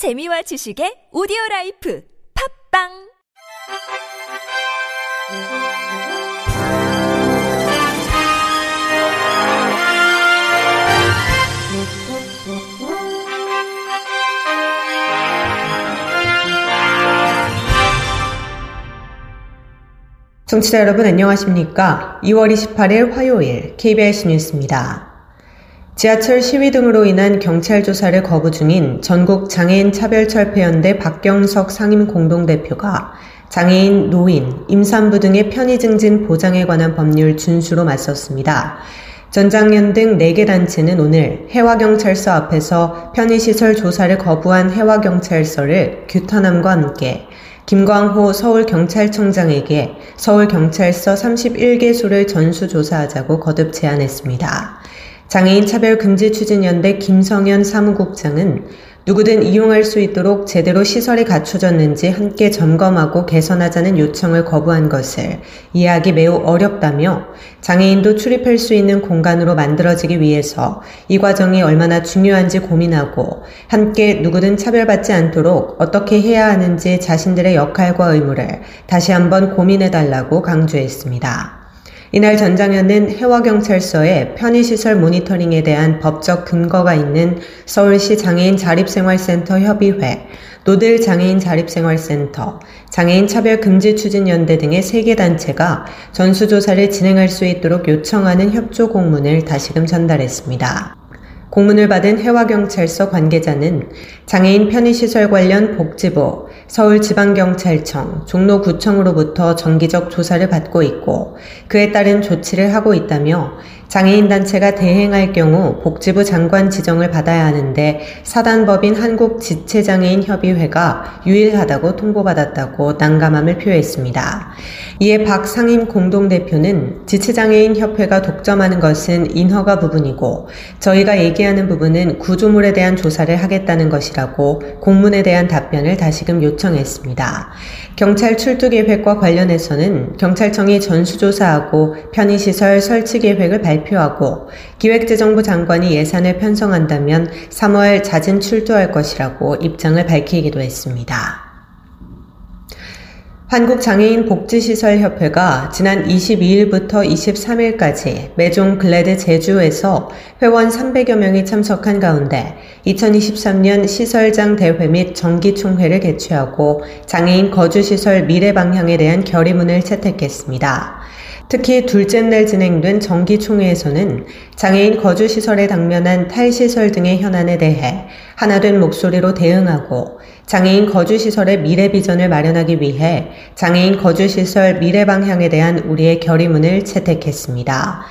재미와 지식의 오디오 라이프 팝빵 청취자 여러분 안녕하십니까? 2월 28일 화요일 KBS 뉴스입니다. 지하철 시위 등으로 인한 경찰 조사를 거부 중인 전국 장애인 차별철폐연대 박경석 상임 공동대표가 장애인, 노인, 임산부 등의 편의 증진 보장에 관한 법률 준수로 맞섰습니다. 전장년 등 4개 단체는 오늘 해화경찰서 앞에서 편의시설 조사를 거부한 해화경찰서를 규탄함과 함께 김광호 서울경찰청장에게 서울경찰서 31개소를 전수조사하자고 거듭 제안했습니다. 장애인 차별 금지 추진연대 김성현 사무국장은 누구든 이용할 수 있도록 제대로 시설이 갖춰졌는지 함께 점검하고 개선하자는 요청을 거부한 것을 이해하기 매우 어렵다며 장애인도 출입할 수 있는 공간으로 만들어지기 위해서 이 과정이 얼마나 중요한지 고민하고 함께 누구든 차별받지 않도록 어떻게 해야 하는지 자신들의 역할과 의무를 다시 한번 고민해달라고 강조했습니다. 이날 전장현은 해화경찰서의 편의시설 모니터링에 대한 법적 근거가 있는 서울시 장애인 자립생활센터 협의회, 노들 장애인 자립생활센터, 장애인 차별 금지 추진연대 등의 세 개 단체가 전수조사를 진행할 수 있도록 요청하는 협조 공문을 다시금 전달했습니다. 공문을 받은 해화경찰서 관계자는 장애인 편의시설 관련 복지부, 서울지방경찰청, 종로구청으로부터 정기적 조사를 받고 있고 그에 따른 조치를 하고 있다며 장애인 단체가 대행할 경우 복지부 장관 지정을 받아야 하는데 사단법인 한국지체장애인협의회가 유일하다고 통보받았다고 난감함을 표했습니다. 이에 박 상임 공동대표는 지체장애인협회가 독점하는 것은 인허가 부분이고 저희가 얘기하는 부분은 구조물에 대한 조사를 하겠다는 것이라고 공문에 대한 답변을 다시금 요청했습니다. 경찰 출두 계획과 관련해서는 경찰청이 전수조사하고 편의시설 설치 계획을 발표 하고 기획재정부 장관이 예산을 편성한다면 3월 잦은 출두할 것이라고 입장을 밝히기도 했습니다. 한국장애인 복지시설협회가 지난 22일부터 23일까지 매종 글래드 제주에서 회원 300여 명이 참석한 가운데 2023년 시설장 대회 및 정기총회를 개최하고 장애인 거주시설 미래 방향에 대한 결의문을 채택했습니다. 특히 둘째 날 진행된 정기총회에서는 장애인 거주시설에 당면한 탈시설 등의 현안에 대해 하나된 목소리로 대응하고 장애인 거주시설의 미래 비전을 마련하기 위해 장애인 거주시설 미래 방향에 대한 우리의 결의문을 채택했습니다.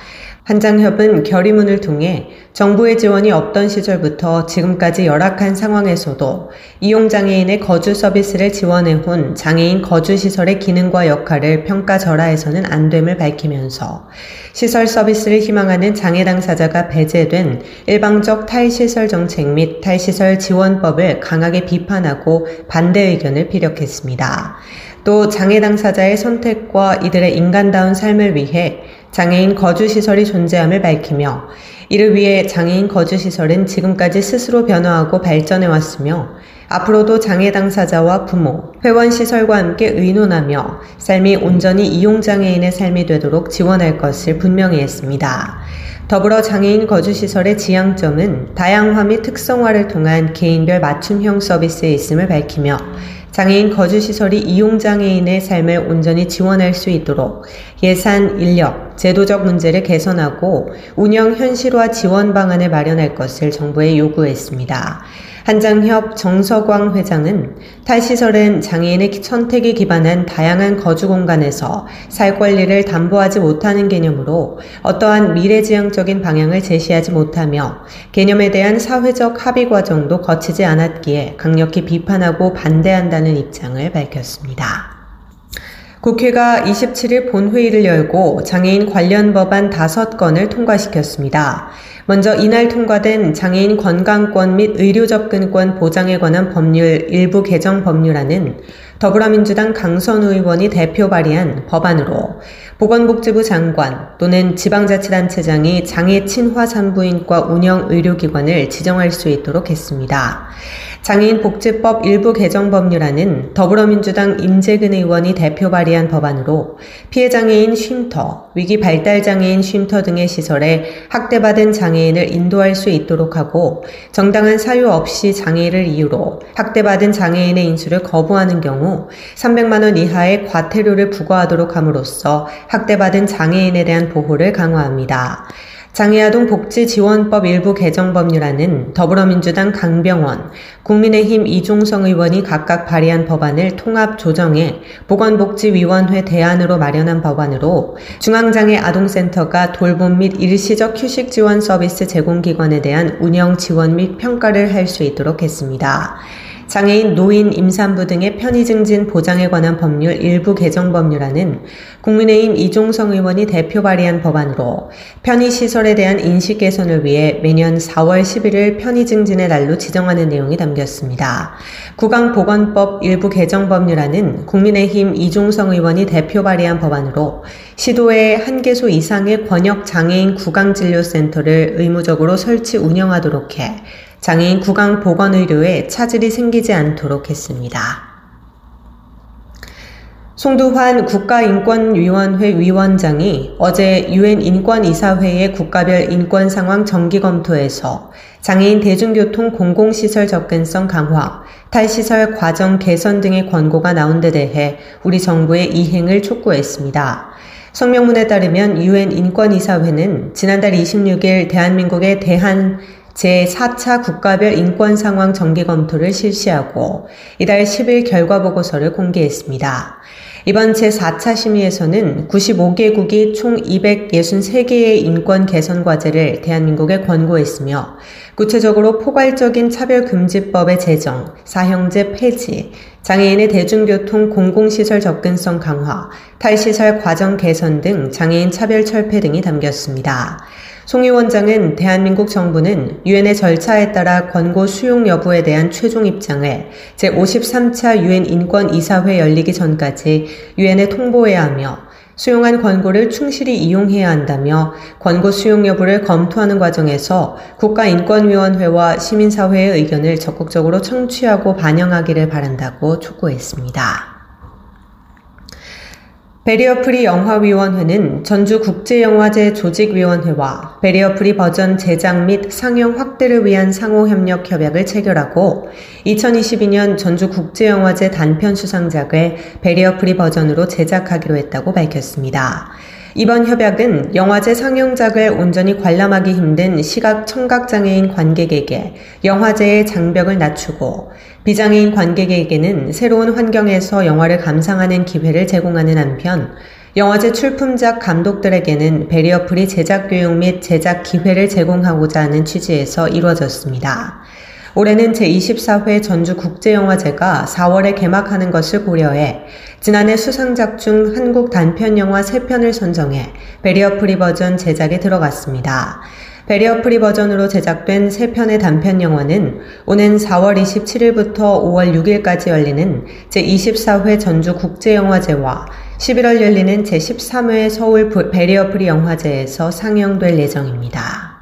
한장협은 결의문을 통해 정부의 지원이 없던 시절부터 지금까지 열악한 상황에서도 이용장애인의 거주 서비스를 지원해온 장애인 거주시설의 기능과 역할을 평가절하해서는 안 됨을 밝히면서 시설 서비스를 희망하는 장애 당사자가 배제된 일방적 탈시설 정책 및 탈시설 지원법을 강하게 비판하고 반대 의견을 피력했습니다. 또 장애 당사자의 선택과 이들의 인간다운 삶을 위해 장애인 거주시설이 존재함을 밝히며 이를 위해 장애인 거주시설은 지금까지 스스로 변화하고 발전해 왔으며 앞으로도 장애 당사자와 부모, 회원시설과 함께 의논하며 삶이 온전히 이용장애인의 삶이 되도록 지원할 것을 분명히 했습니다. 더불어 장애인 거주시설의 지향점은 다양화 및 특성화를 통한 개인별 맞춤형 서비스에 있음을 밝히며 장애인 거주시설이 이용장애인의 삶을 온전히 지원할 수 있도록 예산, 인력, 제도적 문제를 개선하고 운영 현실화 지원 방안을 마련할 것을 정부에 요구했습니다. 한장협 정서광 회장은 탈시설은 장애인의 선택에 기반한 다양한 거주 공간에서 살 권리를 담보하지 못하는 개념으로 어떠한 미래지향적인 방향을 제시하지 못하며 개념에 대한 사회적 합의 과정도 거치지 않았기에 강력히 비판하고 반대한다는 입장을 밝혔습니다. 국회가 27일 본회의를 열고 장애인 관련 법안 5건을 통과시켰습니다. 먼저 이날 통과된 장애인 건강권 및 의료 접근권 보장에 관한 법률 일부 개정 법률안은 더불어민주당 강선 의원이 대표 발의한 법안으로 보건복지부 장관 또는 지방자치단체장이 장애 친화 산부인과 운영 의료기관을 지정할 수 있도록 했습니다. 장애인 복지법 일부 개정 법률안은 더불어민주당 임재근 의원이 대표 발의한 법안으로 피해 장애인 쉼터, 위기 발달 장애인 쉼터 등의 시설에 학대받은 장애인을 인도할 수 있도록 하고 정당한 사유 없이 장애를 이유로 학대받은 장애인의 인수를 거부하는 경우 300만 원 이하의 과태료를 부과하도록 함으로써 학대받은 장애인에 대한 보호를 강화합니다. 장애아동 복지지원법 일부 개정 법률안은 더불어민주당 강병원, 국민의힘 이종성 의원이 각각 발의한 법안을 통합 조정해 보건복지위원회 대안으로 마련한 법안으로 중앙장애 아동센터가 돌봄 및 일시적 휴식 지원 서비스 제공기관에 대한 운영 지원 및 평가를 할 수 있도록 했습니다. 장애인, 노인, 임산부 등의 편의 증진 보장에 관한 법률 일부 개정 법률안은 국민의힘 이종성 의원이 대표 발의한 법안으로 편의 시설에 대한 인식 개선을 위해 매년 4월 11일 편의 증진의 날로 지정하는 내용이 담겼습니다. 구강 보건법 일부 개정 법률안은 국민의힘 이종성 의원이 대표 발의한 법안으로 시도에 한 개소 이상의 권역 장애인 구강 진료 센터를 의무적으로 설치 운영하도록 해 장애인 구강 보건 의료에 차질이 생기지 않도록 했습니다. 송두환 국가인권위원회 위원장이 어제 유엔 인권이사회의 국가별 인권 상황 정기 검토에서 장애인 대중교통 공공시설 접근성 강화, 탈시설 과정 개선 등의 권고가 나온 데 대해 우리 정부의 이행을 촉구했습니다. 성명문에 따르면 유엔 인권이사회는 지난달 26일 대한민국의 대한 제4차 국가별 인권 상황 정기 검토를 실시하고 이달 10일 결과 보고서를 공개했습니다. 이번 제4차 심의에서는 95개국이 총 263개의 인권 개선 과제를 대한민국에 권고했으며 구체적으로 포괄적인 차별금지법의 제정, 사형제 폐지, 장애인의 대중교통 공공시설 접근성 강화, 탈시설 과정 개선 등 장애인 차별 철폐 등이 담겼습니다. 송 위원장은 대한민국 정부는 유엔의 절차에 따라 권고 수용 여부에 대한 최종 입장을 제53차 유엔 인권 이사회 열리기 전까지 유엔에 통보해야 하며 수용한 권고를 충실히 이용해야 한다며 권고 수용 여부를 검토하는 과정에서 국가인권위원회와 시민사회의 의견을 적극적으로 청취하고 반영하기를 바란다고 촉구했습니다. 베리어프리 영화위원회는 전주국제영화제 조직위원회와 베리어프리 버전 제작 및 상영 확대를 위한 상호협력 협약을 체결하고 2022년 전주국제영화제 단편 수상작을 베리어프리 버전으로 제작하기로 했다고 밝혔습니다. 이번 협약은 영화제 상영작을 온전히 관람하기 힘든 시각 청각장애인 관객에게 영화제의 장벽을 낮추고 비장애인 관객에게는 새로운 환경에서 영화를 감상하는 기회를 제공하는 한편 영화제 출품작 감독들에게는 베리어프리 제작 교육 및 제작 기회를 제공하고자 하는 취지에서 이루어졌습니다. 올해는 제24회 전주국제영화제가 4월에 개막하는 것을 고려해 지난해 수상작 중 한국 단편영화 3편을 선정해 베리어프리 버전 제작에 들어갔습니다. 베리어 프리 버전으로 제작된 3편의 단편 영화는 오는 4월 27일부터 5월 6일까지 열리는 제24회 전주국제영화제와 11월 열리는 제13회 서울 베리어 프리 영화제에서 상영될 예정입니다.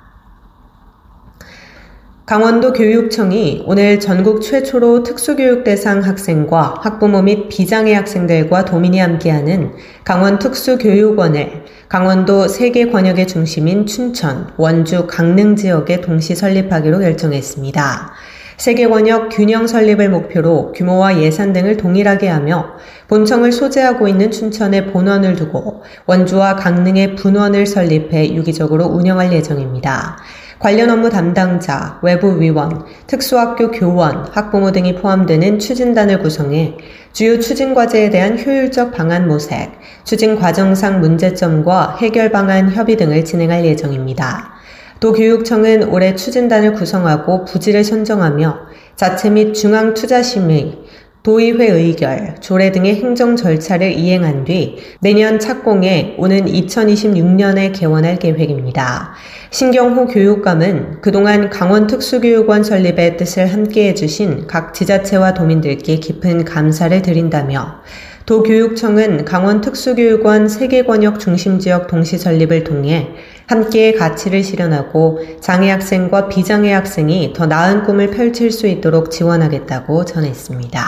강원도 교육청이 오늘 전국 최초로 특수교육 대상 학생과 학부모 및 비장애 학생들과 도민이 함께하는 강원 특수교육원을 강원도 세계 권역의 중심인 춘천, 원주, 강릉 지역에 동시 설립하기로 결정했습니다. 세계 권역 균형 설립을 목표로 규모와 예산 등을 동일하게 하며 본청을 소재하고 있는 춘천에 본원을 두고 원주와 강릉에 분원을 설립해 유기적으로 운영할 예정입니다. 관련 업무 담당자, 외부 위원, 특수학교 교원, 학부모 등이 포함되는 추진단을 구성해 주요 추진 과제에 대한 효율적 방안 모색, 추진 과정상 문제점과 해결 방안 협의 등을 진행할 예정입니다. 도교육청은 올해 추진단을 구성하고 부지를 선정하며 자체 및 중앙 투자심의, 도의회 의결, 조례 등의 행정 절차를 이행한 뒤 내년 착공에 오는 2026년에 개원할 계획입니다. 신경호 교육감은 그동안 강원특수교육원 설립의 뜻을 함께 해 주신 각 지자체와 도민들께 깊은 감사를 드린다며 도교육청은 강원특수교육원 세계권역 중심지역 동시 설립을 통해 함께 가치를 실현하고 장애 학생과 비장애 학생이 더 나은 꿈을 펼칠 수 있도록 지원하겠다고 전했습니다.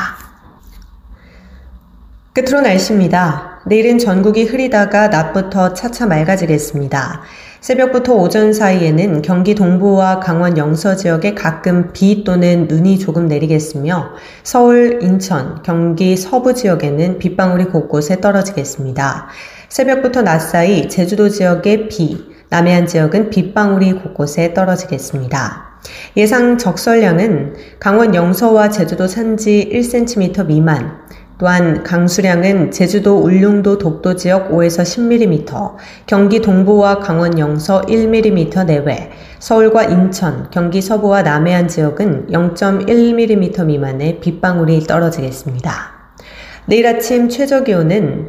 끝으로 날씨입니다. 내일은 전국이 흐리다가 낮부터 차차 맑아지겠습니다. 새벽부터 오전 사이에는 경기 동부와 강원 영서 지역에 가끔 비 또는 눈이 조금 내리겠으며 서울, 인천, 경기 서부 지역에는 빗방울이 곳곳에 떨어지겠습니다. 새벽부터 낮 사이 제주도 지역에 비, 남해안 지역은 빗방울이 곳곳에 떨어지겠습니다. 예상 적설량은 강원 영서와 제주도 산지 1cm 미만, 또한 강수량은 제주도 울릉도 독도 지역 5에서 10mm, 경기 동부와 강원 영서 1mm 내외, 서울과 인천, 경기 서부와 남해안 지역은 0.1mm 미만의 빗방울이 떨어지겠습니다. 내일 아침 최저 기온은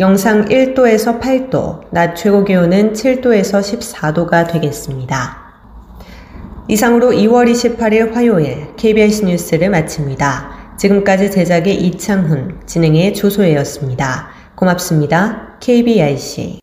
영상 1도에서 8도, 낮 최고 기온은 7도에서 14도가 되겠습니다. 이상으로 2월 28일 화요일 KBS 뉴스를 마칩니다. 지금까지 제작의 이창훈, 진행의 조소혜였습니다. 고맙습니다. KBIC